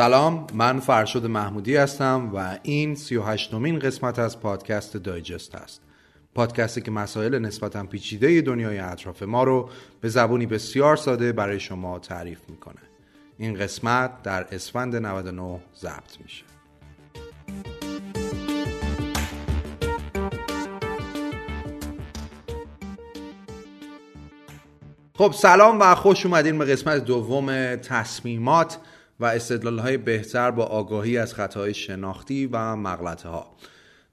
سلام من فرشاد محمودی هستم و این 38 مین قسمت از پادکست دایجست است. پادکستی که مسائل نسبتا پیچیده دنیای اطراف ما رو به زبونی بسیار ساده برای شما تعریف می‌کنه. این قسمت در اسفند 99 ضبط میشه. خب سلام و خوش اومدین به قسمت دوم تصمیمات. و استدلال های بهتر با آگاهی از خطاهای شناختی و مغلطه ها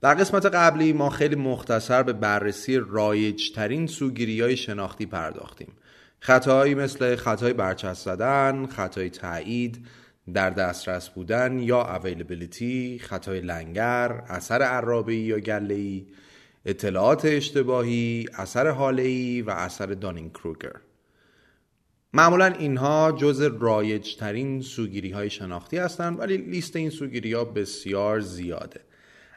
در قسمت قبلی ما خیلی مختصر به بررسی رایج ترین سوگیری های شناختی پرداختیم. خطاهایی مثل خطای برچست زدن، خطای تایید، در دسترس بودن یا اویلیبیلیتی، خطای لنگر، اثر عرابی یا گله‌ای، اطلاعات اشتباهی، اثر حاله‌ای و اثر دانینگ کروگر. معمولا اینها جز رایج ترین سوگیری های شناختی هستند ولی لیست این سوگیری ها بسیار زیاده.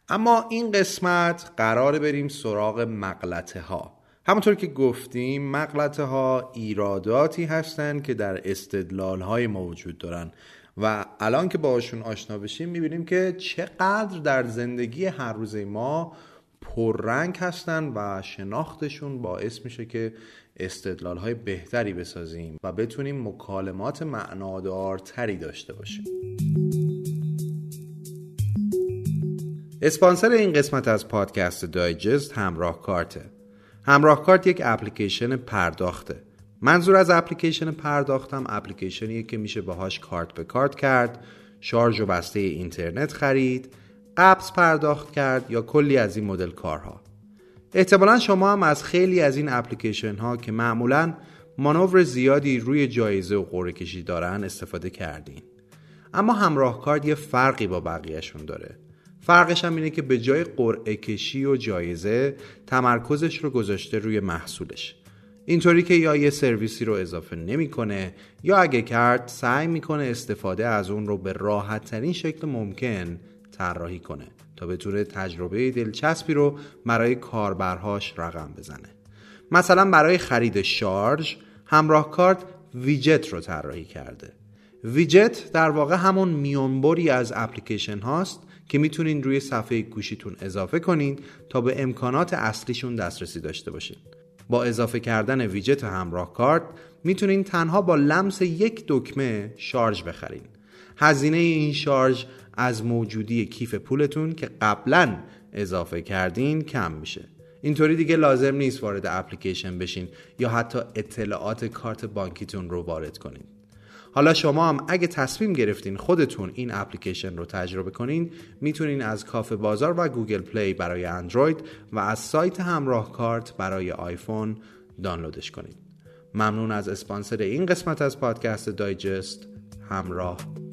اما این قسمت قرار بریم سراغ مقلته ها همونطور که گفتیم مقلته ها ایراداتی هستند که در استدلال های ما وجود دارن. و الان که باشون آشنا بشیم می‌بینیم که چقدر در زندگی هر روزه ما پررنگ هستن و شناختشون باعث میشه که استدلال های بهتری بسازیم و بتونیم مکالمات معنادارتری داشته باشیم. اسپانسر این قسمت از پادکست دایجست همراه کارته. همراه کارت یک اپلیکیشن پرداخته. منظور از اپلیکیشن پرداختم اپلیکیشنیه که میشه باهاش کارت به کارت کرد شارژ و بسته اینترنت خرید قبض پرداخت کرد یا کلی از این مدل کارها. احتمالا شما هم از خیلی از این اپلیکیشن ها که معمولا مانور زیادی روی جایزه و قرعه کشی دارن استفاده کردین. اما همراه کارت یه فرقی با بقیهشون داره. فرقش هم اینه که به جای قرعه کشی و جایزه تمرکزش رو گذاشته روی محصولش. اینطوری که یا یه سرویسی رو اضافه نمی‌کنه یا اگه کرد سعی می‌کنه استفاده از اون رو به راحت ترین شکل ممکن طراحی کنه. تا بتونه تجربه دلچسبی رو برای کاربرهاش رقم بزنه. مثلا برای خرید شارژ همراه کارت ویجت رو طراحی کرده. ویجت در واقع همون میونبری از اپلیکیشن هاست که می‌تونین روی صفحه گوشیتون اضافه کنین تا به امکانات اصلیشون دسترسی داشته باشین. با اضافه کردن ویجت همراه کارت می‌تونین تنها با لمس یک دکمه شارژ بخرین. هزینه این شارژ از موجودی کیف پولتون که قبلا اضافه کردین کم میشه. اینطوری دیگه لازم نیست وارد اپلیکیشن بشین یا حتی اطلاعات کارت بانکیتون رو وارد کنین. حالا شما هم اگه تصمیم گرفتین خودتون این اپلیکیشن رو تجربه کنین می‌تونین از کافه بازار و Google Play برای اندروید و از سایت همراه کارت برای آیفون دانلودش کنید ممنون از اسپانسر این قسمت از پادکست دایجست. همراه.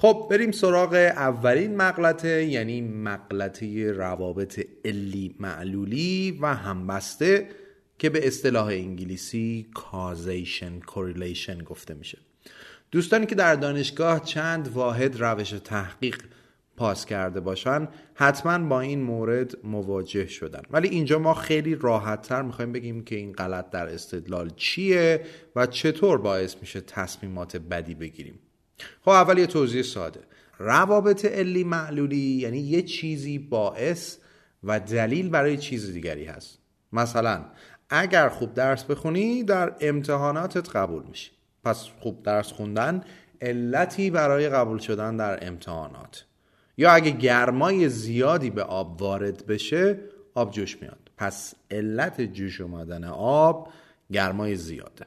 خب بریم سراغ اولین مغلطه یعنی مغلطه روابط علی معلولی و همبسته که به اصطلاح انگلیسی causation correlation گفته میشه. دوستانی که در دانشگاه چند واحد روش تحقیق پاس کرده باشن حتما با این مورد مواجه شدن. ولی اینجا ما خیلی راحت تر می‌خوایم بگیم که این غلط در استدلال چیه و چطور باعث میشه تصمیمات بدی بگیریم. خب اول یه توضیح ساده. روابط علی معلولی یعنی یه چیزی باعث و دلیل برای چیز دیگری هست. مثلا اگر خوب درس بخونی در امتحاناتت قبول میشی. پس خوب درس خوندن علتی برای قبول شدن در امتحانات. یا اگه گرمای زیادی به آب وارد بشه آب جوش میاد. پس علت جوش اومدن آب گرمای زیاده.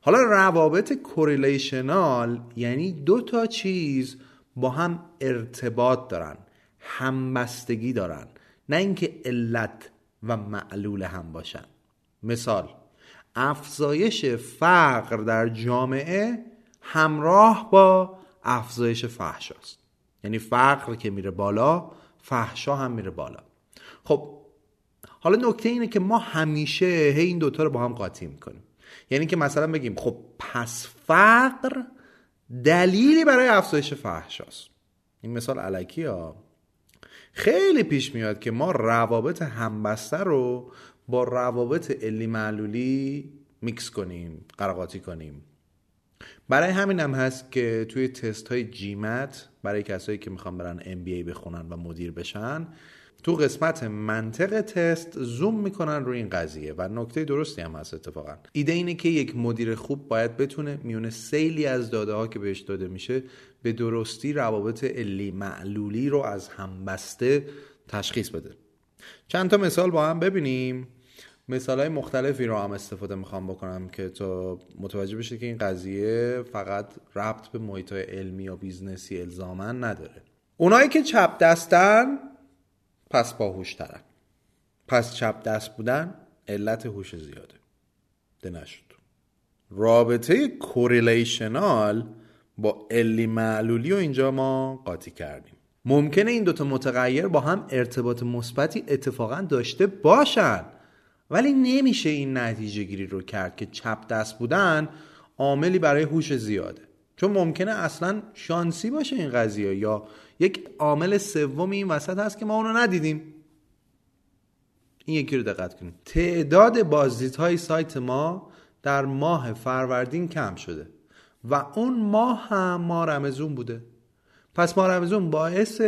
حالا روابط کوریلیشنال یعنی دو تا چیز با هم ارتباط دارن همبستگی دارن. نه اینکه علت و معلول هم باشن. مثال افزایش فقر در جامعه همراه با افزایش فحش است یعنی فقر که میره بالا فحشا هم میره بالا. خب حالا نکته اینه که ما همیشه هی این دوتا رو با هم قاطی می‌کنیم. یعنی که مثلا بگیم خب پس فقر دلیلی برای افزایش فحش هست. این مثال علکی ها خیلی پیش میاد که ما روابط همبسته رو با روابط علی معلولی میکس کنیم قراقاتی کنیم. برای همین هم هست که توی تست های جیمت برای کسایی که می‌خوان برن MBA بخونن و مدیر بشن تو قسمت منطق تست زوم می‌کنن روی این قضیه و نکته درستی هم هست اتفاقا. ایده اینه که یک مدیر خوب باید بتونه میون سیلی از داده ها که بهش داده میشه به درستی روابط علی معلولی رو از همبسته تشخیص بده. چند تا مثال با هم ببینیم. مثال های مختلفی رو هم استفاده می‌خوام بکنم که تو متوجه بشید که این قضیه فقط ربط به محیط علمی یا business ی الزاما نداره. اونایی که چپ دستن پس باهوش ترن. پس چپ دست بودن علت هوش زیاده. ده نشد رابطه کوریلیشنال با علی معلولی و اینجا ما قاطی کردیم. ممکنه این دوتا متغیر با هم ارتباط مثبتی اتفاقا داشته باشن. ولی نمیشه این نتیجه گیری رو کرد که چپ دست بودن عاملی برای هوش زیاده. چون ممکنه اصلا شانسی باشه این قضیه یا یک عامل سوم این وسط هست که ما اونو ندیدیم. این یکی رو دقت کنید. تعداد بازدیدهای سایت ما در ماه فروردین کم شده و اون ماه هم ما رمزون بوده. پس ما رمزون باعث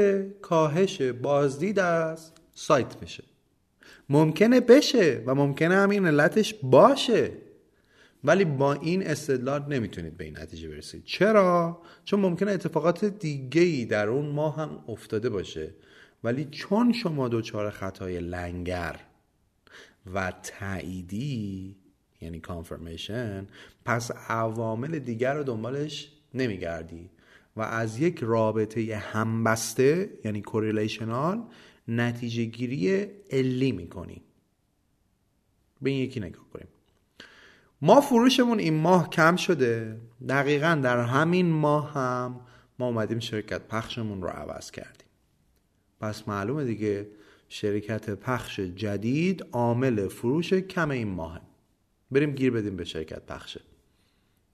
کاهش بازدید از سایت میشه. ممکنه بشه و ممکنه همین علتش باشه. ولی با این استدلال نمی‌تونید به این نتیجه برسید. چرا؟ چون ممکنه اتفاقات دیگه در اون ماه هم افتاده باشه. ولی چون شما دوچار خطای لنگر و تاییدی یعنی کانفرمیشن پس عوامل دیگر رو دنبالش نمیگردی. و از یک رابطه همبسته یعنی کوریلیشنال نتیجه گیری علی می‌کنی. به این یکی نگاه کنیم. ما فروشمون این ماه کم شده. دقیقا در همین ماه هم ما اومدیم شرکت پخشمون رو عوض کردیم. پس معلومه دیگه شرکت پخش جدید عامل فروش کم این ماهه. بریم گیر بدیم به شرکت پخشه.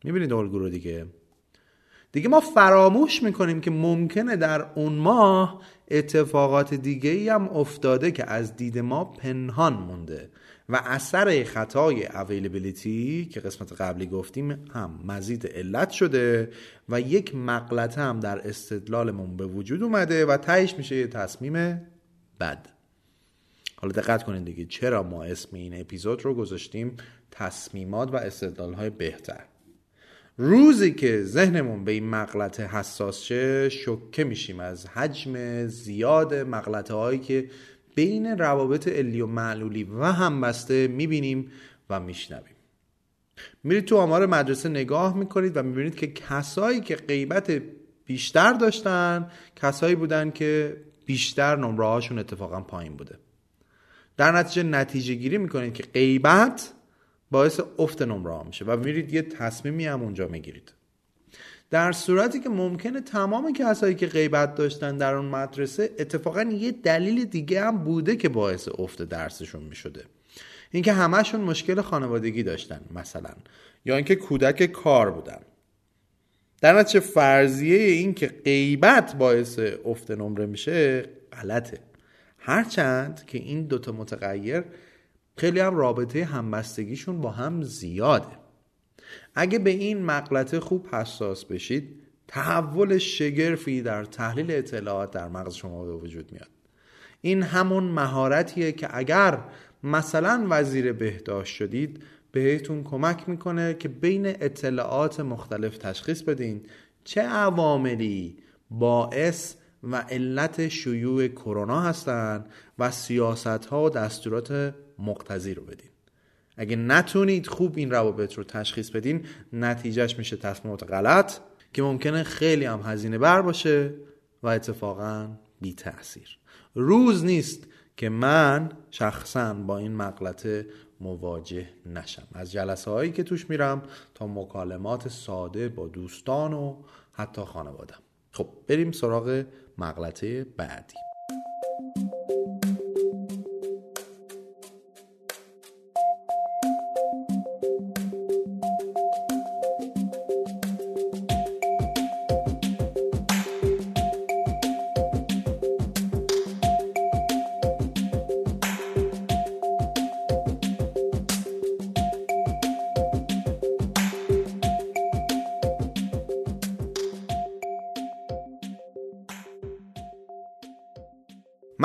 می‌بینید الگو رو دیگه. دیگه ما فراموش می‌کنیم که ممکنه در اون ماه اتفاقات دیگه ای هم افتاده که از دید ما پنهان مونده و اثر خطای اویلیبیلیتی که قسمت قبلی گفتیم هم مزید علت شده و یک مقلته هم در استدلالمون به وجود اومده و تهش میشه یه تصمیم بد. حالا دقت کنید دیگه چرا ما اسم این اپیزود رو گذاشتیم تصمیمات و استدلال های بهتر. روزی که ذهنمون به این مغلطه حساس شه شکه میشیم از حجم زیاد مغلطه هایی که بین روابط علی و معلولی و همبسته می‌بینیم و میشنویم. میرید تو آمار مدرسه نگاه می‌کنید و می‌بینید که کسایی که غیبت بیشتر داشتن کسایی بودن که بیشتر نمره هاشون اتفاقا پایین بوده. در نتیجه نتیجه گیری می‌کنید که غیبت باعث افت نمره ها میشه و میرید یه تصمیمی هم اونجا می‌گیرید. در صورتی که ممکنه تمام کسایی که غیبت داشتن در اون مدرسه اتفاقا یه دلیل دیگه هم بوده که باعث افت درسشون می‌شده. اینکه همشون مشکل خانوادگی داشتن مثلا یا اینکه کودک کار بودن. در نتیجه فرضیه این که غیبت باعث افت نمره میشه غلطه. هرچند که این دوتا متغیر خیلی هم رابطه همبستگیشون با هم زیاده. اگه به این مقلته خوب حساس بشید تحول شگرفی در تحلیل اطلاعات در مغز شما به وجود میاد. این همون مهارتیه که اگر مثلا وزیر بهداشت شدید بهتون کمک می‌کنه که بین اطلاعات مختلف تشخیص بدین چه عواملی باعث و علت شیوع کرونا هستند و سیاست ها و دستورات مقتضی رو بدین. اگه نتونید خوب این روابط رو تشخیص بدین نتیجهش میشه تصمیمات غلط که ممکنه خیلی هم هزینه بر باشه و اتفاقا بی تاثیر روز نیست که من شخصا با این مقلته مواجه نشم. از جلسه هایی که توش میرم تا مکالمات ساده با دوستان و حتی خانوادم. خب بریم سراغ مقلته بعدی.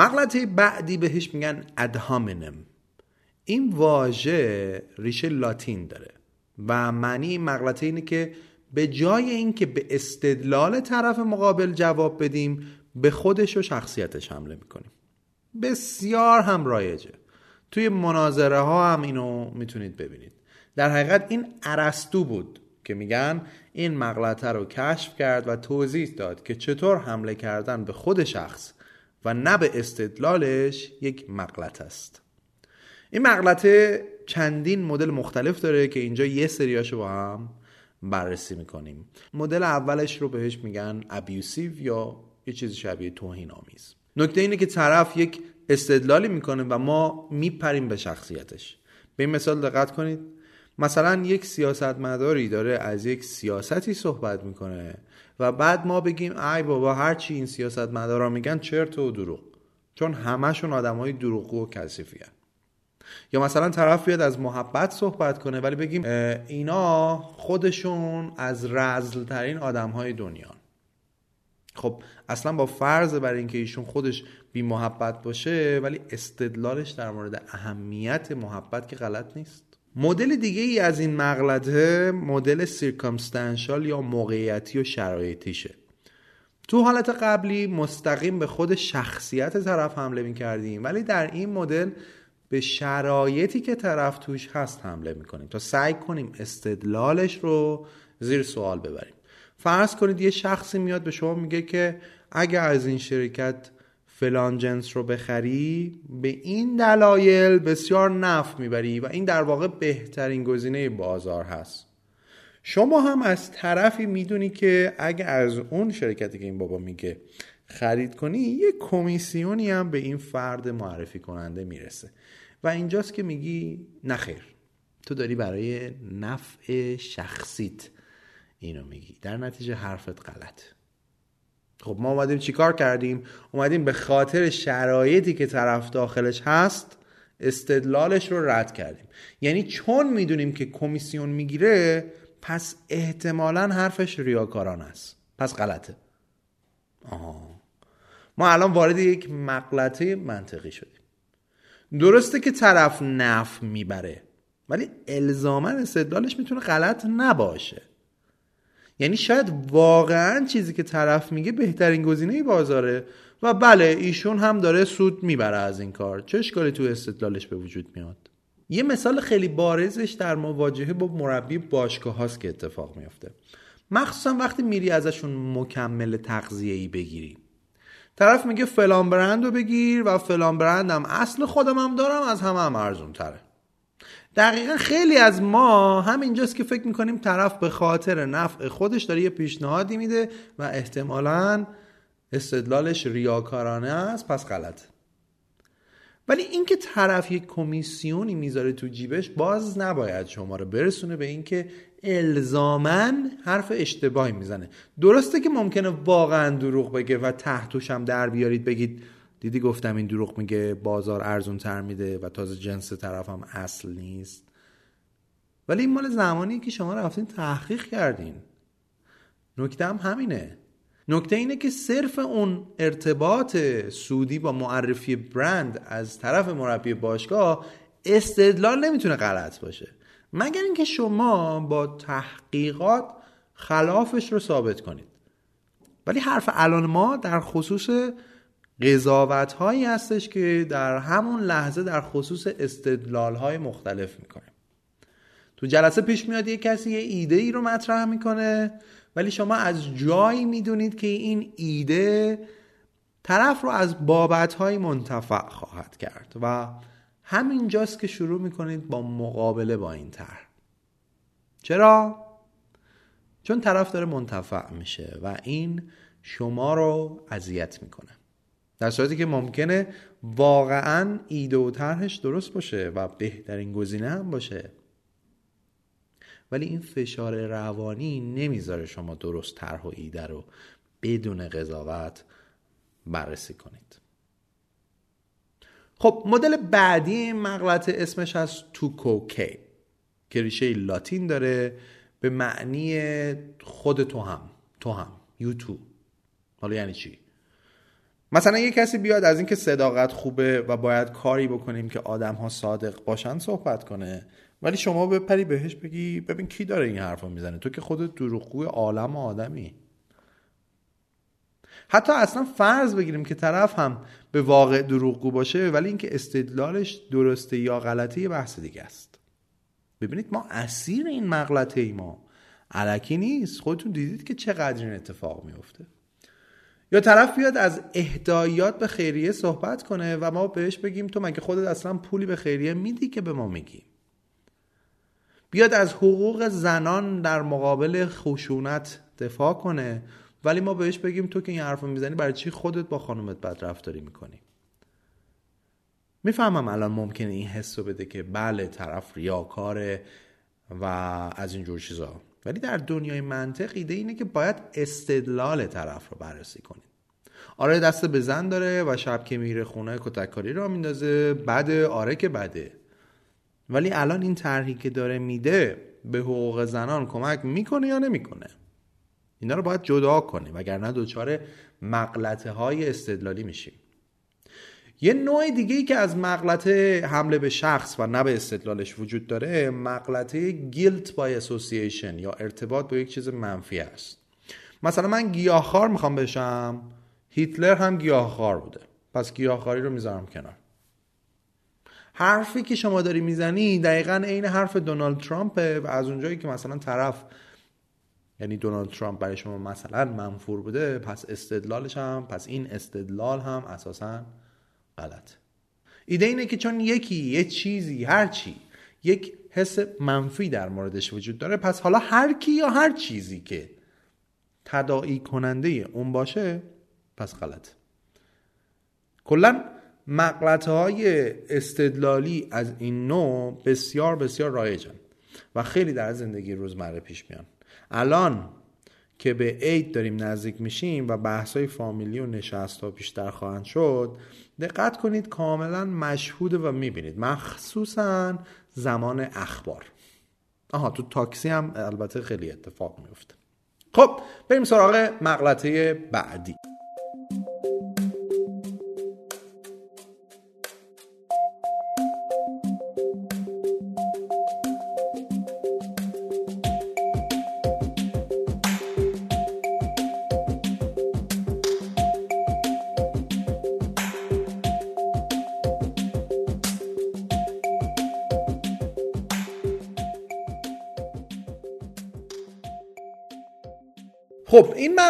مغلطه بعدی بهش میگن ادهامینم این واژه ریشه لاتین داره و معنی این مغلطه اینه که به جای اینکه به استدلال طرف مقابل جواب بدیم به خودش و شخصیتش حمله می‌کنیم. بسیار هم رایجه توی مناظره ها هم اینو می‌تونید ببینید. در حقیقت این عرستو بود که میگن این مغلطه رو کشف کرد و توضیح داد که چطور حمله کردن به خود شخص و نه به استدلالش یک مغلط است. این مغلطه چندین مدل مختلف داره که اینجا یه سریاشو با هم بررسی می‌کنیم. مدل اولش رو بهش میگن ابیوسیو یا یه چیزی شبیه توهین آمیز. نکته اینه که طرف یک استدلالی می‌کنه و ما میپریم به شخصیتش. به این مثال دقت کنید. مثلا یک سیاستمداری داره از یک سیاستی صحبت می‌کنه و بعد ما بگیم ای بابا هرچی این سیاستمدارا میگن چرت و دروغ. چون همشون آدمای دروغگو و کثیفی یا مثلا طرف بیاد از محبت صحبت کنه ولی بگیم اینا خودشون از رزل ترین آدم های دنیا خب اصلا با فرض برای اینکه ایشون خودش بی محبت باشه ولی استدلالش در مورد اهمیت محبت که غلط نیست. مدل دیگه ای از این مغلطه مدل سیرکامستانشال یا موقعیتی و شرایطیشه. تو حالت قبلی مستقیم به خود شخصیت طرف حمله می کردیم ولی در این مدل به شرایطی که طرف توش هست حمله می‌کنیم. تا سعی کنیم استدلالش رو زیر سوال ببریم. فرض کنید یه شخصی میاد به شما میگه که اگر از این شرکت فلان جنس رو بخری به این دلایل بسیار نفع می‌بری و این در واقع بهترین گزینه بازار هست. شما هم از طرفی می‌دونی که اگه از اون شرکتی که این بابا میگه خرید کنی یه کمیسیونی هم به این فرد معرفی کننده می‌رسه. و اینجاست که میگی نخیر تو داری برای نفع شخصیت اینو میگی. در نتیجه حرفت غلط خب ما اومدیم چیکار کردیم؟ اومدیم به خاطر شرایطی که طرف داخلش هست استدلالش رو رد کردیم. یعنی چون می‌دونیم که کمیسیون می‌گیره پس احتمالا حرفش ریاکاران است. پس غلطه. آها. ما الان وارد یک مقلطه منطقی شدیم. درسته که طرف نف می‌بره ولی الزاما استدلالش می‌تونه غلط نباشه. یعنی شاید واقعا چیزی که طرف میگه بهترین گزینه بازاره. و بله ایشون هم داره سود می‌بره از این کار. چه اشکالی تو استدلالش به وجود میاد؟ یه مثال خیلی بارزش در مواجهه با مربی باشگاه هاست که اتفاق میافته. مخصوصا وقتی میری ازشون مکمل تغذیه ای بگیری. طرف میگه فلان برند رو بگیر و فلان برندم. اصل خودم هم دارم از همه هم ارزون تره دقیقا خیلی از ما همینجاست که فکر می‌کنیم طرف به خاطر نفع خودش داره یه پیشنهادی میده و احتمالا استدلالش ریاکارانه است پس غلط. ولی اینکه طرف یک کمیسیونی می‌ذاره تو جیبش باز نباید شما رو برسونه به اینکه الزامن حرف اشتباهی می‌زنه. درسته که ممکنه واقعا دروغ بگه و تحتوش هم در بیارید بگید دیدی گفتم این دروغ میگه بازار ارزون تر میده و تازه جنس هم اصل نیست؟ ولی این مال زمانی که شما رفتین تحقیق کردین. نکته هم همینه. نکته اینه که صرف اون ارتباط سودی با معرفی برند از طرف مربی باشگاه استدلال نمی‌تونه غلط باشه. مگر اینکه شما با تحقیقات خلافش رو ثابت کنید. ولی حرف الان ما در خصوص قضاوت هایی هستش که در همون لحظه در خصوص استدلال های مختلف می‌کنه. تو جلسه پیش میاد یه کسی یه ایده ای رو مطرح می‌کنه ولی شما از جایی می‌دونید که این ایده طرف رو از بابت های منتفع خواهد کرد و همینجاست که شروع می‌کنید با مقابله با این طرح. چرا؟ چون طرف داره منتفع میشه و این شما رو اذیت می‌کنه. در صورتی که ممکنه واقعا ایده و طرحش درست باشه و بهترین گزینه هم باشه. ولی این فشار روانی نمی‌ذاره شما درست طرح و ایده رو بدون قضاوت بررسی کنید. خب مدل بعدی این مغلطه اسمش از توکوکی که ریشه لاتین داره به معنی خود تو هم تو هم یو تو حالا یعنی چی؟ مثلا یه کسی بیاد از اینکه صداقت خوبه و باید کاری بکنیم که آدم ها صادق باشن صحبت کنه. ولی شما بپری بهش بگی ببین کی داره این حرف رو می‌زنه؟ تو که خودت دروغگوی عالم و آدمی. حتی اصلا فرض بگیریم که طرف هم به واقع دروغگو باشه ولی اینکه استدلالش درسته یا غلطه یه بحث دیگه است. ببینید ما اسیر این مغلطه ای ما. علکی نیست. خودتون دیدید که چقدر این اتفاق میفته یا طرف بیاد از اهدایات به خیریه صحبت کنه و ما بهش بگیم تو مگه خودت اصلا پولی به خیریه میدی که به ما میگی؟ بیاد از حقوق زنان در مقابل خشونت دفاع کنه ولی ما بهش بگیم تو که این حرف می‌زنی برای چی خودت با خانومت بد رفتاری می‌کنی؟ می‌فهمم الان ممکنه این حس رو بده که بله طرف ریاکاره و از این جور چیزا. ولی در دنیای منطق ایده اینه که باید استدلال طرف رو بررسی کنید آره دست به زن داره و شب که میره خونه کتککاری را میندازه بده آره که بده. ولی الان این طرحی که داره میده به حقوق زنان کمک می‌کنه یا نمی‌کنه؟ اینا رو باید جدا کنیم وگرنه دچار مغلطه های استدلالی میشیم. یه نوع دیگه ای که از مغلطه حمله به شخص و نه به استدلالش وجود داره مغلطه گیلت بای اسوسییشن یا ارتباط با یک چیز منفی است. مثلا من گیاهخوار می‌خوام بشم هیتلر هم گیاهخوار بوده. پس گیاهخواری رو می‌ذارم کنار. حرفی که شما داری می‌زنی دقیقا عین حرف دونالد ترامپه و از اونجایی که مثلا طرف یعنی دونالد ترامپ برای شما مثلا منفور بوده پس استدلالش هم پس این استدلال هم اساسا غلط. ایده اینه که چون یکی یه چیزی هر چی یک حس منفی در موردش وجود داره پس حالا هر کی یا هر چیزی که تداعی کننده اون باشه پس غلط. کلا مقلت های استدلالی از این نوع بسیار بسیار رایجن و خیلی در زندگی روزمره پیش میان. الان که به عید داریم نزدیک میشیم و بحث های فامیلی و نشست ها بیشتر خواهند شد دقت کنید کاملا مشهوده و می‌بینید. مخصوصا زمان اخبار. آها تو تاکسی هم البته خیلی اتفاق میفته خب بریم سراغ مغلطه بعدی.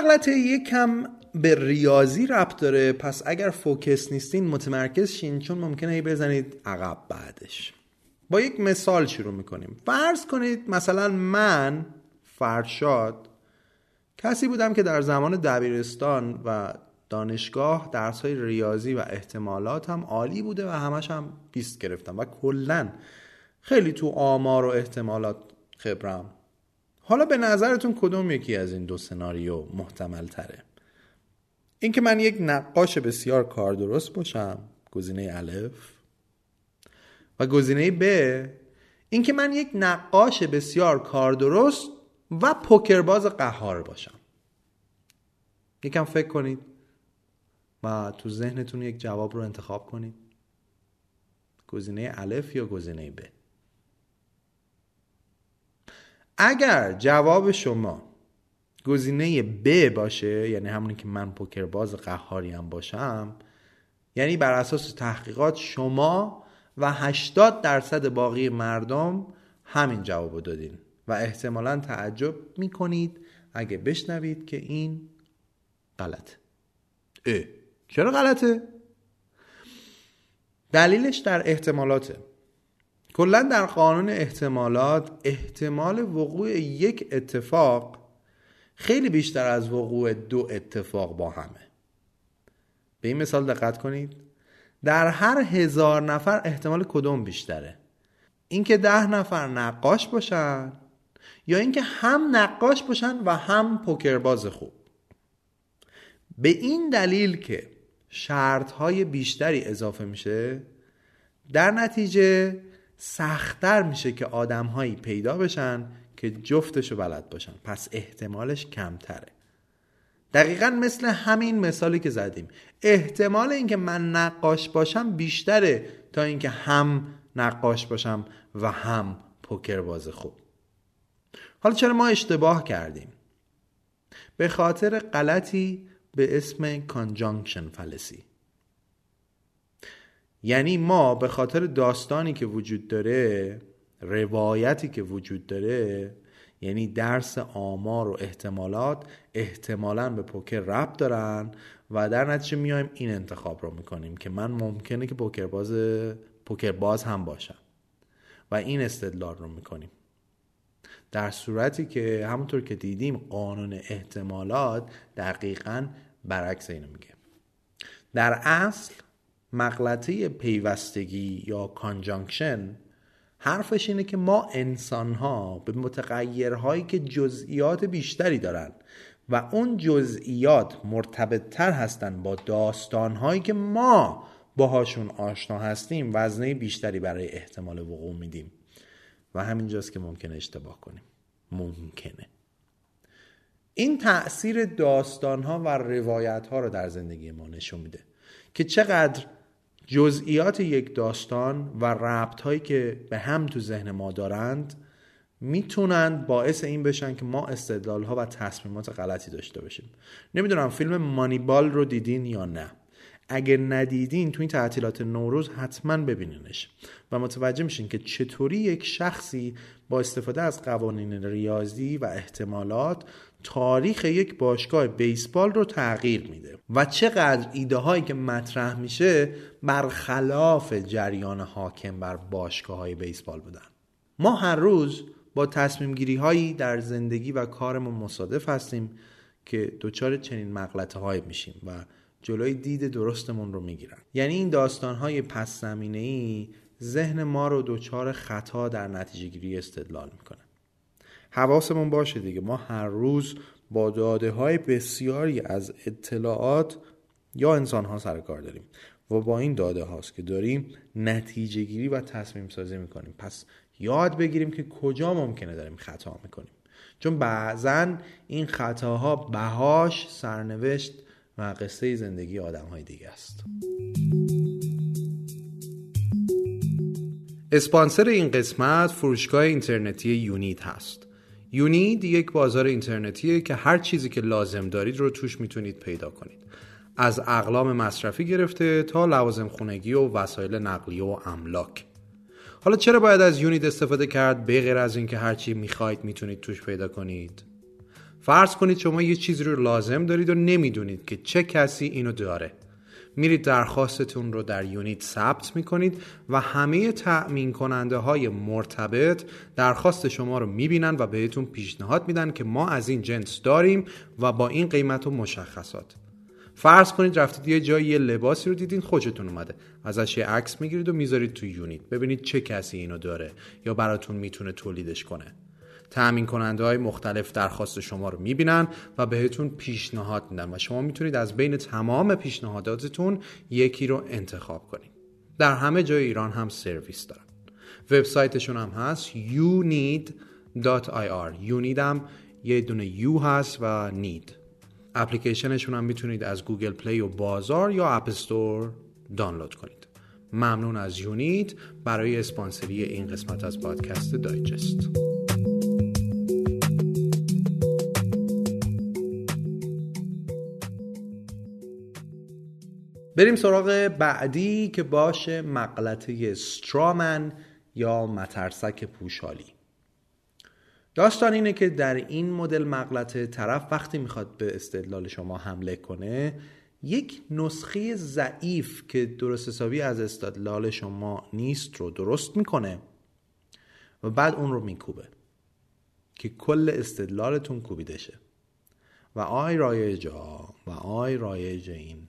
مغلطه یکم به ریاضی ربط داره. پس اگر فوکس نیستین متمرکز شین چون ممکنه ای بزنید عقب بعدش. با یک مثال شروع می‌کنیم. فرض کنید مثلا من فرشاد کسی بودم که در زمان دبیرستان و دانشگاه درس های ریاضی و احتمالات هم عالی بوده و همش هم بیست گرفتم و کلا خیلی تو آمار و احتمالات خبرم حالا به نظرتون کدوم یکی از این دو سناریو محتمل تره؟ اینکه من یک نقاش بسیار کار درست باشم گزینه الف و گزینه ب اینکه من یک نقاش بسیار کار درست و پوکرباز قهار باشم. یکم فکر کنید و تو ذهنتون یک جواب رو انتخاب کنید. گزینه الف یا گزینه ب؟ اگر جواب شما گزینه ب باشه یعنی همونی که من پوکر باز قهاری هم باشم یعنی بر اساس تحقیقات شما و 80 درصد باقی مردم همین جواب دادین و احتمالا تعجب می‌کنید اگه بشنوید که این غلط اه چرا غلطه؟ دلیلش در احتمالاته کلا در قانون احتمالات احتمال وقوع یک اتفاق خیلی بیشتر از وقوع دو اتفاق با همه. به این مثال دقت کنید. در هر هزار نفر احتمال کدوم بیشتره؟ اینکه ده نفر نقاش باشن یا اینکه هم نقاش باشن و هم پوکرباز خوب. به این دلیل که شرط های بیشتری اضافه میشه در نتیجه سختتر میشه که آدمهایی پیدا بشن که جفتشو بلد باشن. پس احتمالش کمتره. دقیقا مثل همین مثالی که زدیم. احتمال اینکه من نقاش باشم بیشتره تا اینکه هم نقاش باشم و هم پوکر باز خوب. حالا چرا ما اشتباه کردیم؟ به خاطر غلطی به اسم کانجانکشن فلسی یعنی ما به خاطر داستانی که وجود داره روایتی که وجود داره یعنی درس آمار و احتمالات احتمالا به پوکر ربط دارن و در نتیجه میایم این انتخاب رو می‌کنیم که من ممکنه که پوکر باز پوکر باز هم باشم و این استدلال رو می‌کنیم. در صورتی که همونطور که دیدیم قانون احتمالات دقیقا برعکس اینو میگه. در اصل مغلطه پیوستگی یا کانجانکشن حرفش اینه که ما انسان ها به متغیرهایی که جزئیات بیشتری دارن و اون جزئیات مرتبط تر هستن با داستانهایی که ما باهاشون آشنا هستیم وزنه بیشتری برای احتمال وقوع میدیم. و همینجاست که ممکنه اشتباه کنیم. ممکنه. این تأثیر داستان ها و روایت ها رو در زندگی ما نشون میده که چقدر جزئیات یک داستان و ربط هایی که به هم تو ذهن ما دارند می‌تونند باعث این بشن که ما استدلال ها و تصمیمات غلطی داشته باشیم. نمی‌دونم فیلم مانیبال رو دیدین یا نه. اگر ندیدین تو این تعطیلات نوروز حتما ببینینش و متوجه میشین که چطوری یک شخصی با استفاده از قوانین ریاضی و احتمالات تاریخ یک باشگاه بیسبال رو تغییر میده و چقدر ایده هایی که مطرح میشه برخلاف جریان حاکم بر باشگاه های بیسبال بودن. ما هر روز با تصمیم گیری هایی در زندگی و کارمون مصادف هستیم که دچار چنین مغلطه های میشیم و جلوی دید درستمون رو می‌گیرن. یعنی این داستان های پس زمینه ای ذهن ما رو دچار خطا در نتیجه گیری استدلال می‌کنه. حواسمون باشه دیگه. ما هر روز با داده های بسیاری از اطلاعات یا انسان ها سر کار داریم و با این داده هاست که داریم نتیجه گیری و تصمیم سازی می‌کنیم. پس یاد بگیریم که کجا ممکنه داریم خطا می‌کنیم. چون بعضا این خطاها بهاش سرنوشت و قصه زندگی آدم های دیگه است. اسپانسر این قسمت فروشگاه اینترنتی یونیت هست. یونید یک بازار اینترنتیه که هر چیزی که لازم دارید رو توش می‌تونید پیدا کنید. از اقلام مصرفی گرفته تا لوازم خونگی و وسایل نقلیه و املاک. حالا چرا باید از یونید استفاده کرد؟ به غیر از اینکه هر چی می‌خواید می‌تونید توش پیدا کنید. فرض کنید شما یه چیزی رو لازم دارید و نمی‌دونید که چه کسی اینو داره. میرید درخواستتون رو در یونیت ثبت می‌کنید و همه تأمین کننده های مرتبط درخواست شما رو می‌بینن و بهتون پیشنهاد میدن که ما از این جنس داریم و با این قیمت و مشخصات. فرض کنید رفتید یه جایی یه لباسی رو دیدین خوشتون اومده. ازش یه عکس می‌گیرید و می‌ذارید تو یونیت. ببینید چه کسی اینو داره یا براتون می‌تونه تولیدش کنه. تأمین کننده های مختلف درخواست شما رو می‌بینن و بهتون پیشنهاد میدن و شما می‌تونید از بین تمام پیشنهاداتتون یکی رو انتخاب کنید. در همه جای ایران هم سرویس دارن. وبسایتشون هم هست youneed.ir you هم یه دونه یو هست و نید اپلیکیشنشون هم می‌تونید از گوگل پلی و بازار یا اپ استور دانلود کنید. ممنون از یونیت برای اسپانسری این قسمت از پادکست دایجست. بریم سراغ بعدی که باشه مغلطه straw man یا مترسک پوشالی. داستان اینه که در این مدل مغلطه طرف وقتی می‌خواد به استدلال شما حمله کنه یک نسخه ضعیف که درست حسابی از استدلال شما نیست رو درست می‌کنه و بعد اون رو میکوبه که کل استدلالتون کوبیده شه و آی رایجا و آی رایج این.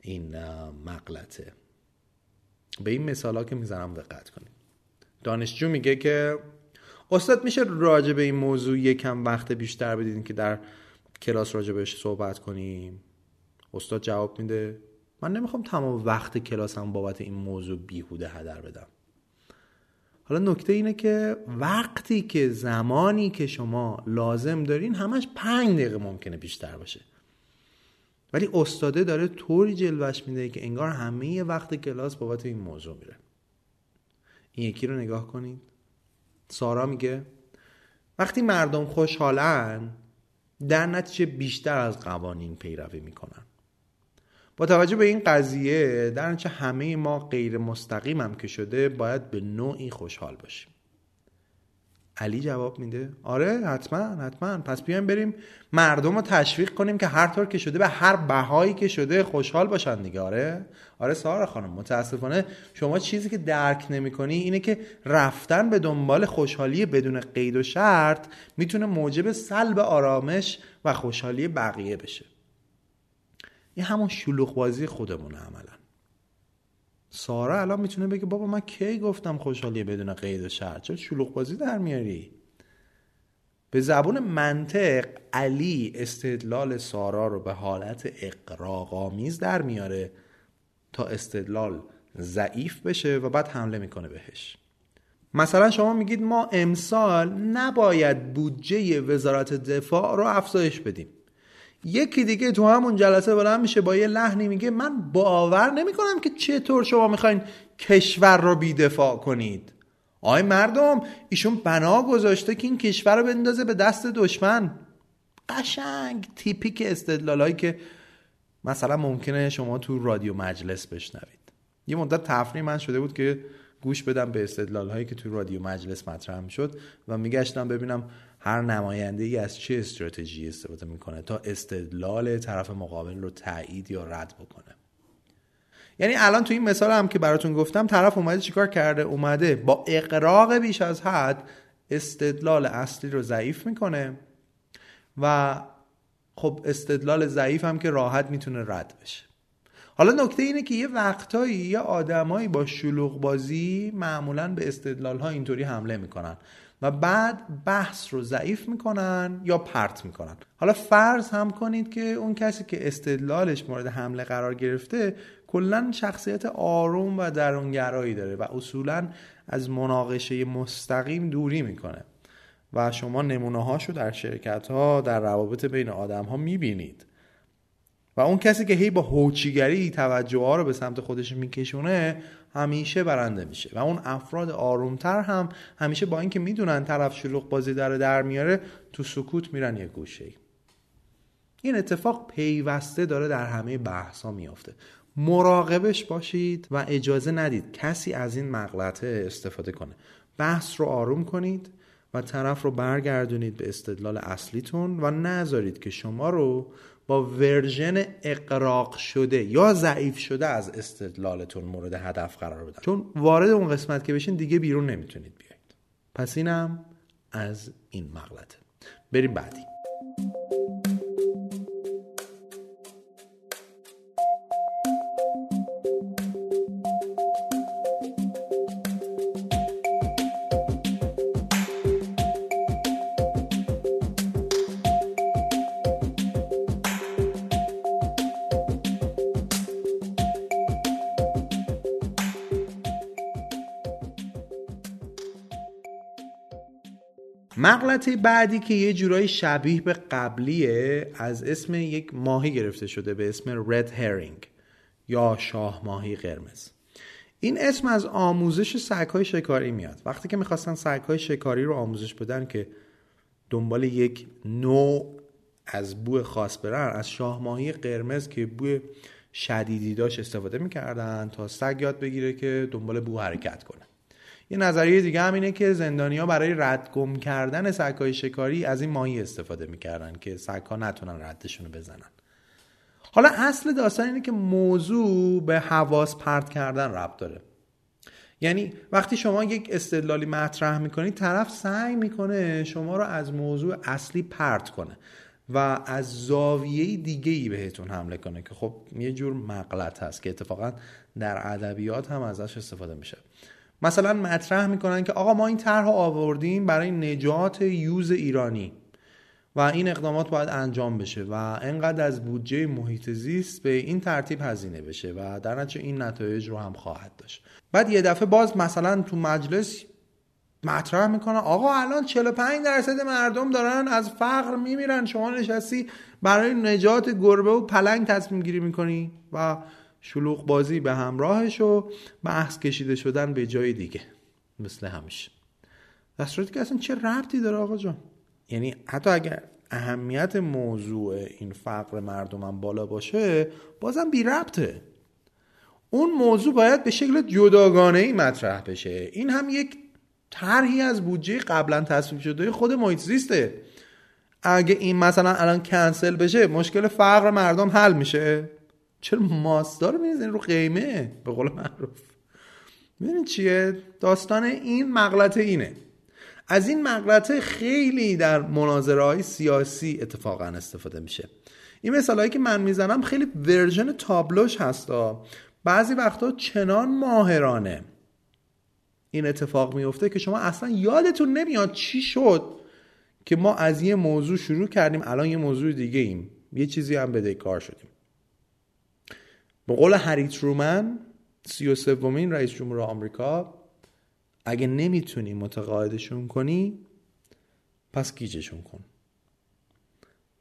این مغلطه به این مثال ها که می‌زنم دقت کنید. دانشجو میگه که استاد میشه راجع به این موضوع یکم وقت بیشتر بدید که در کلاس راجع بهش صحبت کنیم. استاد جواب میده من نمی‌خوام تمام وقت کلاسم بابت این موضوع بیهوده هدر بدم. حالا نکته اینه که وقتی که زمانی که شما لازم دارین همش پنج دقیقه ممکنه بیشتر باشه. ولی استاده داره طوری جلوش میده که انگار همه وقت کلاس بابت این موضوع میره. این یکی رو نگاه کنید. سارا میگه وقتی مردم خوشحالن در نتیجه بیشتر از قوانین پیروی می‌کنن. با توجه به این قضیه در نتیجه همه ما غیر مستقیم هم که شده باید به نوعی خوشحال باشیم. علی جواب میده. آره حتما حتما. پس بیایم بریم مردم رو تشویق کنیم که هر طور که شده به هر بهایی که شده خوشحال باشن دیگه. آره آره سارا خانم متاسفانه شما چیزی که درک نمی‌کنی اینه که رفتن به دنبال خوشحالی بدون قید و شرط می‌تونه موجب سلب آرامش و خوشحالی بقیه بشه. این همون شلوغ بازی خودمونه عملا. سارا الان می‌تونه بگه بابا من کی گفتم خوشحالی بدون قید و شرط؟ چرا شلوغ بازی در میاری؟ به زبون منطق علی استدلال سارا رو به حالت اقراقامیز در میاره تا استدلال ضعیف بشه و بعد حمله می‌کنه بهش. مثلا شما میگید ما امسال نباید بودجه وزارت دفاع رو افزایش بدیم. یکی دیگه تو همون جلسه بلند میشه با یه لحنی میگه من باور نمی‌کنم که چطور شما می‌خواین کشور رو بیدفاع کنید. آی مردم ایشون بنا گذاشته که این کشور رو بندازه به دست دشمن. قشنگ تیپیک استدلالایی که مثلا ممکنه شما تو رادیو مجلس بشنوید. یه مدت تفریح من شده بود که گوش بدم به استدلال هایی که تو رادیو مجلس مطرح شد و میگشتم ببینم هر نماینده ای از چه استراتژی استفاده می‌کنه تا استدلال طرف مقابل رو تایید یا رد بکنه. یعنی الان تو این مثال هم که براتون گفتم طرف اومده چیکار کرده؟ اومده با اقراق بیش از حد استدلال اصلی رو ضعیف می‌کنه و خب استدلال ضعیف هم که راحت می‌تونه رد بشه. حالا نکته اینه که یه وقتایی یه آدمایی با شلوغ بازی معمولا به استدلال ها اینطوری حمله می‌کنن. و بعد بحث رو ضعیف می‌کنن یا پرت می‌کنن. حالا فرض هم کنید که اون کسی که استدلالش مورد حمله قرار گرفته کلا شخصیت آروم و درونگرایی داره و اصولا از مناقشه مستقیم دوری می‌کنه. و شما نمونه هاشو در شرکت ها در روابط بین آدم ها می‌بینید. و اون کسی که هی با هوچیگری توجه ها رو به سمت خودش میکشونه همیشه برنده میشه. و اون افراد آرومتر هم همیشه با اینکه می‌دونن طرف شلوغ بازی داره در میاره تو سکوت میرن یه گوشه این اتفاق پیوسته داره در همه بحث ها میافته. مراقبش باشید و اجازه ندید کسی از این مغلطه استفاده کنه. بحث رو آروم کنید و طرف رو برگردونید به استدلال اصلیتون و نذارید که شما رو با ورژن اقراق شده یا ضعیف شده از استدلالتون مورد هدف قرار بدن. چون وارد اون قسمت که بشین دیگه بیرون نمی‌تونید بیاید. پس اینم از این مغلطه بریم بعدی. مغلطه بعدی که یه جورایی شبیه به قبلیه از اسم یک ماهی گرفته شده به اسم رد هرینگ یا شاه ماهی قرمز. این اسم از آموزش سگهای شکاری میاد. وقتی که می‌خواستن سگهای شکاری رو آموزش بدن که دنبال یک نوع از بو خاص برن از شاه ماهی قرمز که بوی شدیدی داشت استفاده می‌کردن تا سگ یاد بگیره که دنبال بو حرکت کنه. یه نظریه دیگه هم اینه که زندانیا برای رد گم کردن سگهای شکاری از این ماهی استفاده می‌کردن که سگها نتونن ردشون رو بزنن. حالا اصل داستان اینه که موضوع به حواس پرت کردن ربط داره. یعنی وقتی شما یک استدلالی مطرح می‌کنید طرف سعی می‌کنه شما رو از موضوع اصلی پرت کنه و از زاویه دیگه ای بهتون حمله کنه که خب یه جور مغلط هست که اتفاقا در ادبیات هم ازش استفاده میشه. مثلا مطرح می‌کنن که آقا ما این طرح آوردیم برای نجات یوز ایرانی و این اقدامات باید انجام بشه و انقدر از بودجه محیط زیست به این ترتیب هزینه بشه و در نتیجه این نتایج رو هم خواهد داشت. بعد یه دفعه باز مثلا تو مجلس مطرح می‌کنن آقا الان 45 درصد مردم دارن از فقر میمیرن شما نشستی برای نجات گربه و پلنگ تصمیم گیری می‌کنی و شلوغ بازی به همراهش و بحث کشیده شدن به جای دیگه. مثل همیشه. در صورتی که اصلا چه ربطی داره آقا جان؟ یعنی حتی اگر اهمیت موضوع این فقر مردمم بالا باشه بازم بی ربطه. اون موضوع باید به شکل جداگانه ای مطرح بشه. این هم یک طرحی از بودجه قبلا تصویب شده خود محیط زیسته. اگه این مثلا الان کنسل بشه مشکل فقر مردم حل میشه. چرا ماسدار می‌زنین رو قیمه به قول معروف. ببینید چیه؟ داستان این مغلطه اینه. از این مغلطه خیلی در مناظره های سیاسی اتفاقا استفاده میشه. این مثال که من می‌زنم خیلی ورژن تابلوش هستا بعضی وقتا چنان ماهرانه این اتفاق میفته که شما اصلا یادتون نمیاد چی شد که ما از یه موضوع شروع کردیم الان یه موضوع دیگه ایم یه چیزی هم بده کار شدیم. به قول هری ترومن سی و سومین رئیس جمهور آمریکا اگه نمی‌تونی متقاعدشون کنی پس گیجشون کن.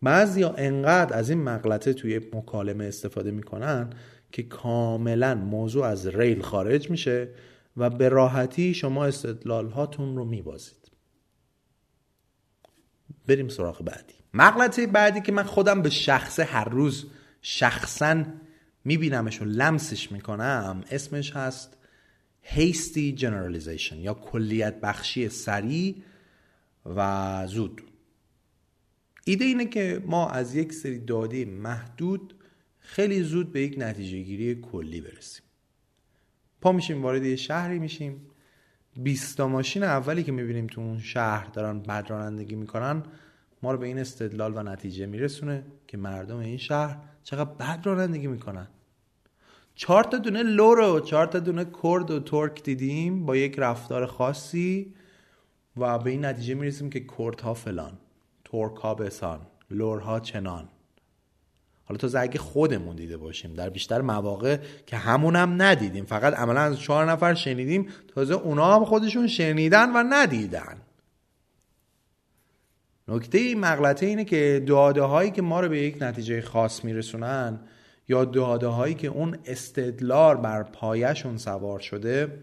بعضی انقدر از این مغلطه توی مکالمه استفاده می‌کنن که کاملا موضوع از ریل خارج میشه و به راحتی شما استدلال هاتون رو میبازید. بریم سراغ بعدی. مغلطه بعدی که من خودم به شخص هر روز شخصا میبینمش و لمسش می‌کنم اسمش هست hasty generalization یا کلیت بخشی سریع و زود. ایده اینه که ما از یک سری داده محدود خیلی زود به یک نتیجه گیری کلی برسیم. پا میشیم وارد یه شهری میشیم. 20 ماشین اولی که می‌بینیم تو اون شهر دارن بد رانندگی می‌کنن ما رو به این استدلال و نتیجه میرسونه که مردم این شهر چقدر بد رانندگی می‌کنن. چهار تا دونه لورو چهار تا دونه کرد و ترک دیدیم با یک رفتار خاصی و به این نتیجه می‌رسیم که کردها فلان ترک ها بسان لورها چنان. حالا تا اگه خودمون دیده باشیم در بیشتر مواقع که همونم ندیدیم فقط عملا از چهار نفر شنیدیم تازه اونا هم خودشون شنیدن و ندیدن. نکته این مغلطه اینه که داده هایی که ما رو به یک نتیجه خاص میرسونن یا داده هایی که اون استدلال بر پایشون سوار شده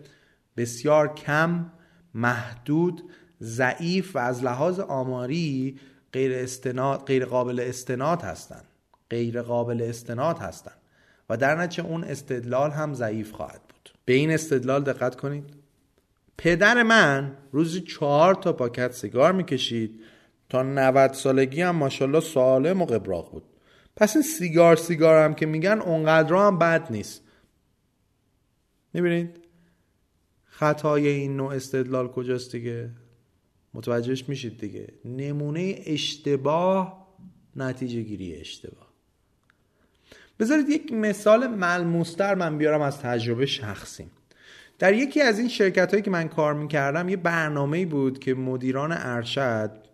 بسیار کم محدود ضعیف و از لحاظ آماری غیر, استناد، غیر قابل استناد هستند غیر قابل استناد هستند و در نتیجه اون استدلال هم ضعیف خواهد بود. به این استدلال دقت کنید. پدر من روزی چهار تا پاکت سیگار می‌کشید. تا 90 سالگی هم ماشاءالله سالم و قبراق بود. پس این سیگار سیگار هم که میگن اونقدر هم بد نیست. می‌بینید؟ خطای این نوع استدلال کجاست دیگه؟ متوجهش میشید دیگه. نمونه اشتباه نتیجه گیری اشتباه. بذارید یک مثال ملموستر من بیارم از تجربه شخصی در یکی از این شرکت هایی که من کار می‌کردم یه برنامه بود که مدیران ارشد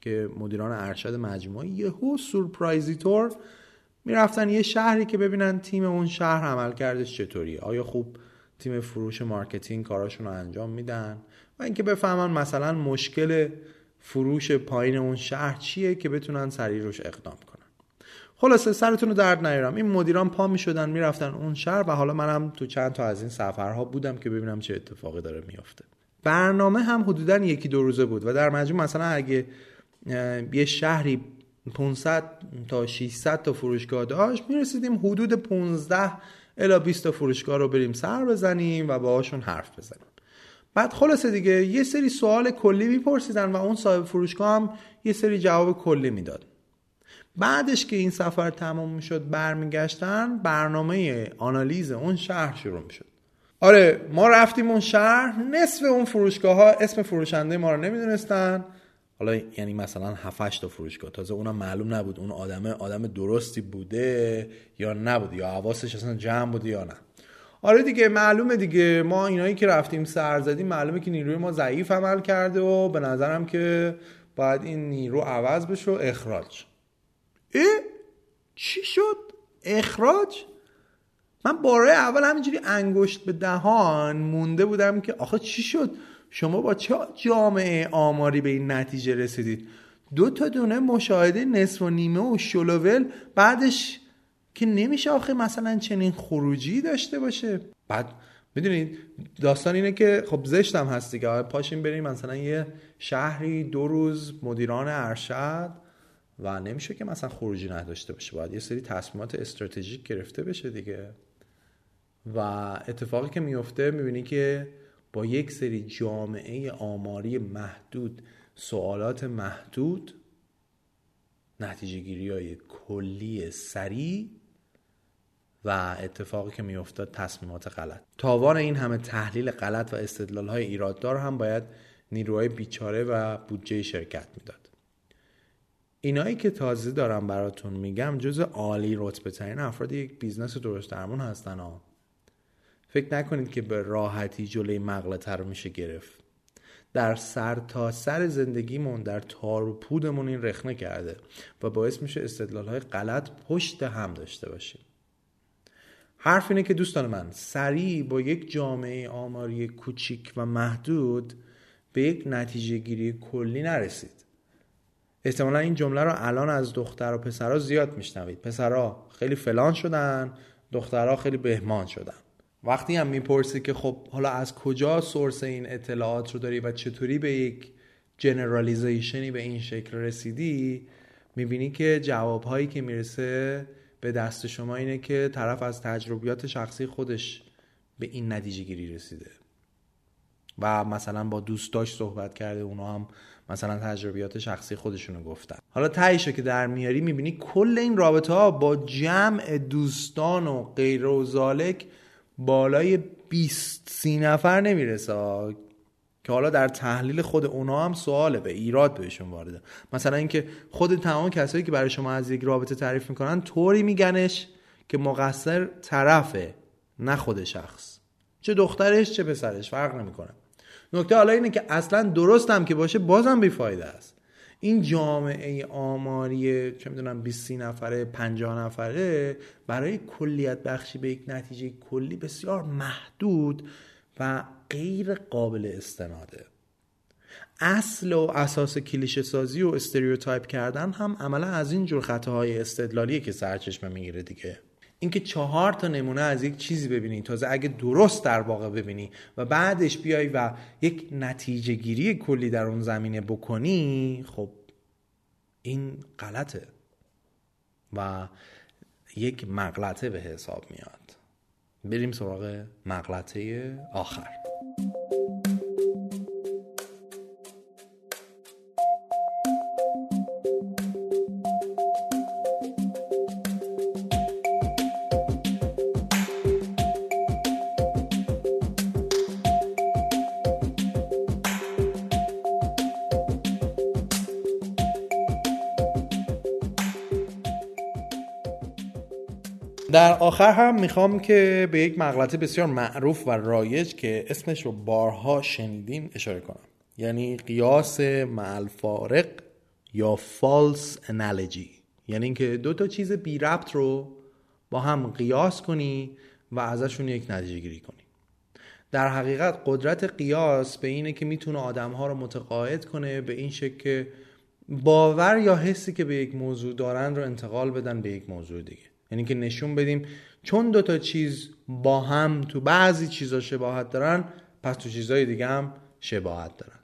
که مدیران ارشد مجموعه یهو سورپرایزی طور می‌رفتن یه شهری که ببینن تیم اون شهر عملکردش چطوریه. آیا خوب تیم فروش marketing کاراشون رو انجام میدن؟ و اینکه بفهمن مثلا مشکل فروش پایین اون شهر چیه که بتونن سریع روش اقدام کنن. خلاصه سرتون رو درد نیارم. این مدیران پا می‌شدن می‌رفتن اون شهر و حالا منم تو چند تا از این سفرها بودم که ببینم چه اتفاقی داره میافته. برنامه هم حدودا یکی دو روزه بود و در مجموع مثلا اگه یه شهری 500 تا 600 تا فروشگاه داشت. می‌رسیدیم حدود 15 الا 20 تا فروشگاه رو بریم سر بزنیم و باهاشون حرف بزنیم. بعد خلاصه دیگه یه سری سوال کلی میپرسیدن و اون صاحب فروشگاه هم یه سری جواب کلی می‌داد. بعدش که این سفر تمام می‌شد برمیگشتن برنامه آنالیز اون شهر شروع می‌شد. آره ما رفتیم اون شهر نصف اون فروشگاه ها اسم فروشنده ما رو نمی‌دونستن. حالا یعنی مثلا 7 تا فروشگاه تازه اونم معلوم نبود اون آدمه آدم درستی بوده یا نبود یا حواسش اصلا جمع بوده یا نه آره دیگه معلومه دیگه ما اینایی که رفتیم سر زدیم معلومه که نیروی ما ضعیف عمل کرده و به نظرم که باید این نیرو عوض بشه و اخراج اه؟ چی شد؟ اخراج؟ من باره اول همینجوری انگشت به دهان مونده بودم که آخه چی شد؟ شما با چه جامعه آماری به این نتیجه رسیدید؟ دو تا دونه مشاهده نصف و نیمه و شلوول بعدش که نمیشه آخه مثلا چنین خروجی داشته باشه. بعد می‌دونید داستان اینه که خب زشتم هست دیگه. پاشیم بریم مثلا یه شهری دو روز مدیران ارشد و نمیشه که مثلا خروجی نداشته باشه. باید یه سری تصمیمات استراتژیک گرفته بشه دیگه. و اتفاقی که میفته می‌بینی که با یک سری جامعه آماری محدود سوالات محدود نتیجه گیری های کلی سریع و اتفاقی که میافتاد تصمیمات غلط. تاوان این همه تحلیل غلط و استدلال های ایراددار هم باید نیروهای بیچاره و بودجه شرکت می‌داد. اینایی که تازه دارم براتون میگم جز عالی رتبه ترین افراد یک business درست درمون هستن ها. فکر نکنید که به راحتی جلوی مغلطه رو میشه گرفت. در سر تا سر زندگیمون در تار و پودمون این رخنه کرده و باعث میشه استدلال های غلط پشت هم داشته باشیم. حرف اینه که دوستان من سریع با یک جامعه آماری کوچیک و محدود به یک نتیجه گیری کلی نرسید. احتمالا این جمله رو الان از دختر و پسرها زیاد میشنوید. پسرها خیلی فلان شدن دخترها خیلی بهمان شدن. وقتی هم می‌پرسی که خب حالا از کجا سورس این اطلاعات رو داری و چطوری به یک جنرالیزیشنی به این شکل رسیدی می‌بینی که جوابهایی که می‌رسه به دست شما اینه که طرف از تجربیات شخصی خودش به این نتیجه گیری رسیده. و مثلا با دوستاش صحبت کرده اونا هم مثلا تجربیات شخصی خودشونو گفتن. حالا تهیشو که در میاری می‌بینی کل این رابطه ها با جمع دوستان و غیر و زالک بالای 20 سی نفر نمی‌رسه. که حالا در تحلیل خود اونا هم سواله به ایراد بهشون وارده. مثلا اینکه خود تمام کسایی که برای شما از یک رابطه تعریف می‌کنن طوری میگنش که مقصر طرفه نه خود شخص. چه دخترش چه پسرش فرق نمی‌کنه. نکته حالا اینه که اصلا درست هم که باشه بازم بیفایده است. این جامعه آماری چه می‌دونم 20 نفره 50 نفره برای کلیت بخشی به یک نتیجه کلی بسیار محدود و غیر قابل استناده. اصل و اساس کلیشه سازی و استریوتایپ کردن هم عملا از این جور خطاهای استدلالیه که سرچشمه می‌گیره دیگه. اینکه چهار تا نمونه از یک چیزی ببینی. تازه اگه درست در واقع ببینی و بعدش بیای و یک نتیجه گیری کلی در اون زمینه بکنی خب این غلطه و یک مغلطه به حساب میاد. بریم سراغ مغلطه آخر. آخر هم می‌خوام که به یک مغلطه بسیار معروف و رایج که اسمش رو بارها شنیدیم اشاره کنم. یعنی قیاس معالفارق یا فالس انالوجی یعنی اینکه دو تا چیز بی ربط رو با هم قیاس کنی و ازشون یک نتیجه گیری کنی. در حقیقت قدرت قیاس به اینه که می‌تونه آدمها رو متقاعد کنه به این شکل که باور یا حسی که به یک موضوع دارن رو انتقال بدن به یک موضوع دیگه. یعنی که نشون بدیم چون دوتا چیز با هم تو بعضی چیزا شباهت دارن پس تو چیزهای دیگه هم شباهت دارن.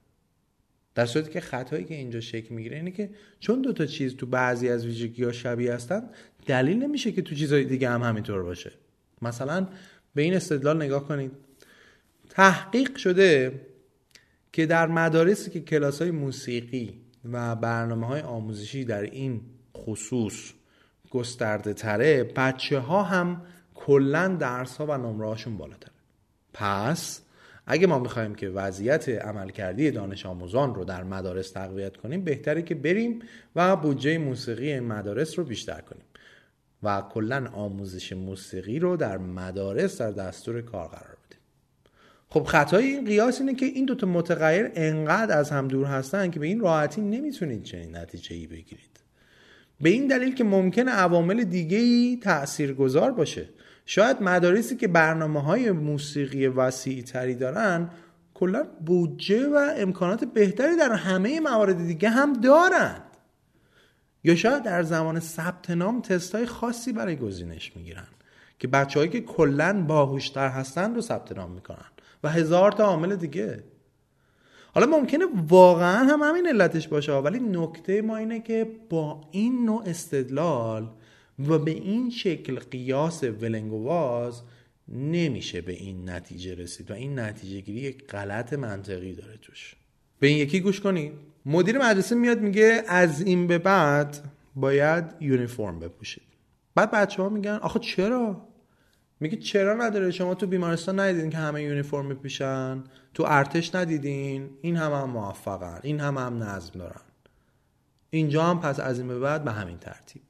در صورتی که خطایی که اینجا شکل می‌گیره اینه که چون دوتا چیز تو بعضی از ویژگی ها شبیه هستن دلیل نمیشه که تو چیزهای دیگه هم همینطور باشه. مثلا به این استدلال نگاه کنید. تحقیق شده که در مدارسی که کلاس های موسیقی و برنامه های آموزشی در این خصوص گسترده تره بچه ها هم کلا درس ها و نمره هاشون بالاتره. پس اگه ما می‌خوایم که وضعیت عملکردی دانش آموزان رو در مدارس تقویت کنیم بهتره که بریم و بودجه موسیقی مدارس رو بیشتر کنیم و کلا آموزش موسیقی رو در مدارس در دستور کار قرار بدیم. خب خطای این قیاس اینه که این دوتا متغیر انقدر از هم دور هستن که به این راحتی نمی‌تونید چنین نتیجه ای بگیرید. به این دلیل که ممکن عوامل دیگه ای تأثیر گذار باشه. شاید مدارسی که برنامه های موسیقی وسیع تری دارن کلا بودجه و امکانات بهتری در همه موارد دیگه هم دارند یا شاید در زمان ثبت نام تست های خاصی برای گزینش می‌گیرن که بچههایی که کلا باهوشتر هستن رو ثبت نام می‌کنن و هزار تا عامل دیگه. حالا ممکنه واقعا هم همین علتش باشه ولی نکته ما اینه که با این نوع استدلال و به این شکل قیاس ولنگواز نمیشه به این نتیجه رسید و این نتیجه گیری یک غلط منطقی داره توش. به این یکی گوش کنید مدیر مدرسه میاد میگه از این به بعد باید یونیفرم بپوشید. بعد بچه ها میگن آخه چرا؟ میگه چرا نداره؟ شما تو بیمارستان ندیدین که همه یونیفرم بپوشن تو ارتش ندیدین؟ این هم هم موفقن. این هم هم نظم دارن. اینجا هم پس از این به بعد به همین ترتیب.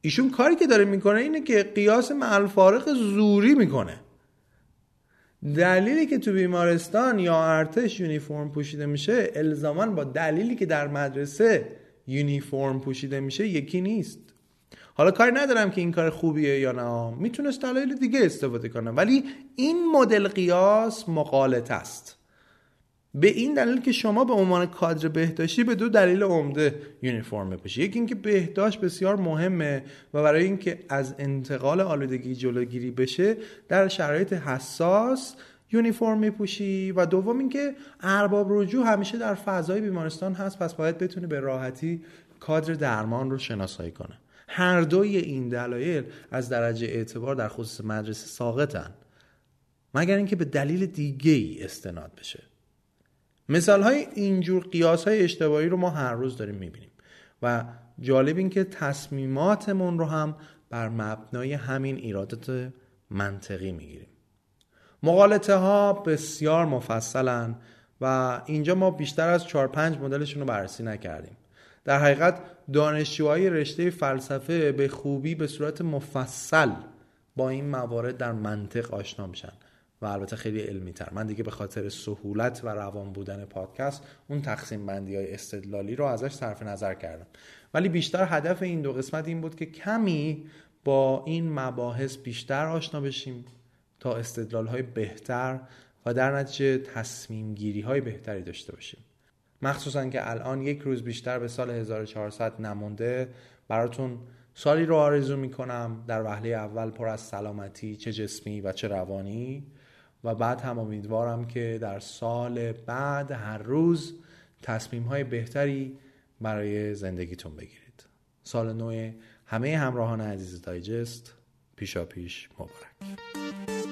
ایشون کاری که داره می‌کنه اینه که قیاس معل فارق زوری می‌کنه. دلیلی که تو بیمارستان یا ارتش یونیفرم پوشیده میشه الزاما با دلیلی که در مدرسه یونیفرم پوشیده میشه یکی نیست. حالا کاری ندارم که این کار خوبیه یا نه. می‌تونست دلایل دیگه استفاده کنه. ولی این مدل قیاس مقالط است. به این دلیل که شما به عنوان کادر بهداشتی به دو دلیل عمده یونیفرم بپوشید یکی اینکه بهداشت بسیار مهمه و برای اینکه از انتقال آلودگی جلوگیری بشه در شرایط حساس یونیفرم میپوشی. و دوم اینکه ارباب رجوع همیشه در فضای بیمارستان هست پس باید بتونه به راحتی کادر درمان رو شناسایی کنه. هر دوی این دلایل از درجه اعتبار در خصوص مدرسه ساقطن. مگر اینکه به دلیل دیگه ای استناد بشه. مثال های اینجور قیاس های اشتباهی رو ما هر روز داریم می‌بینیم. و جالب این که تصمیماتمون رو هم بر مبنای همین ایرادات منطقی می‌گیریم. مقالطه ها بسیار مفصلن و اینجا ما بیشتر از 4 5 مدلشون رو بررسی نکردیم. در حقیقت دانشجوهای رشته فلسفه به خوبی به صورت مفصل با این موارد در منطق آشنا میشن و البته خیلی علمی تر من دیگه به خاطر سهولت و روان بودن پادکست اون تقسیم بندی های استدلالی رو ازش صرف نظر کردم. ولی بیشتر هدف این دو قسمت این بود که کمی با این مباحث بیشتر آشنا بشیم تا استدلال های بهتر و در نتیجه تصمیم گیری های بهتری داشته باشیم. مخصوصا که الان یک روز بیشتر به سال 1400 نمونده براتون سالی رو آرزو می‌کنم. در وهله اول پر از سلامتی چه جسمی و چه روانی. و بعد هم امیدوارم که در سال بعد هر روز تصمیم های بهتری برای زندگیتون بگیرید. سال نو همه همراهان عزیز دایجست. پیشا پیش مبارک.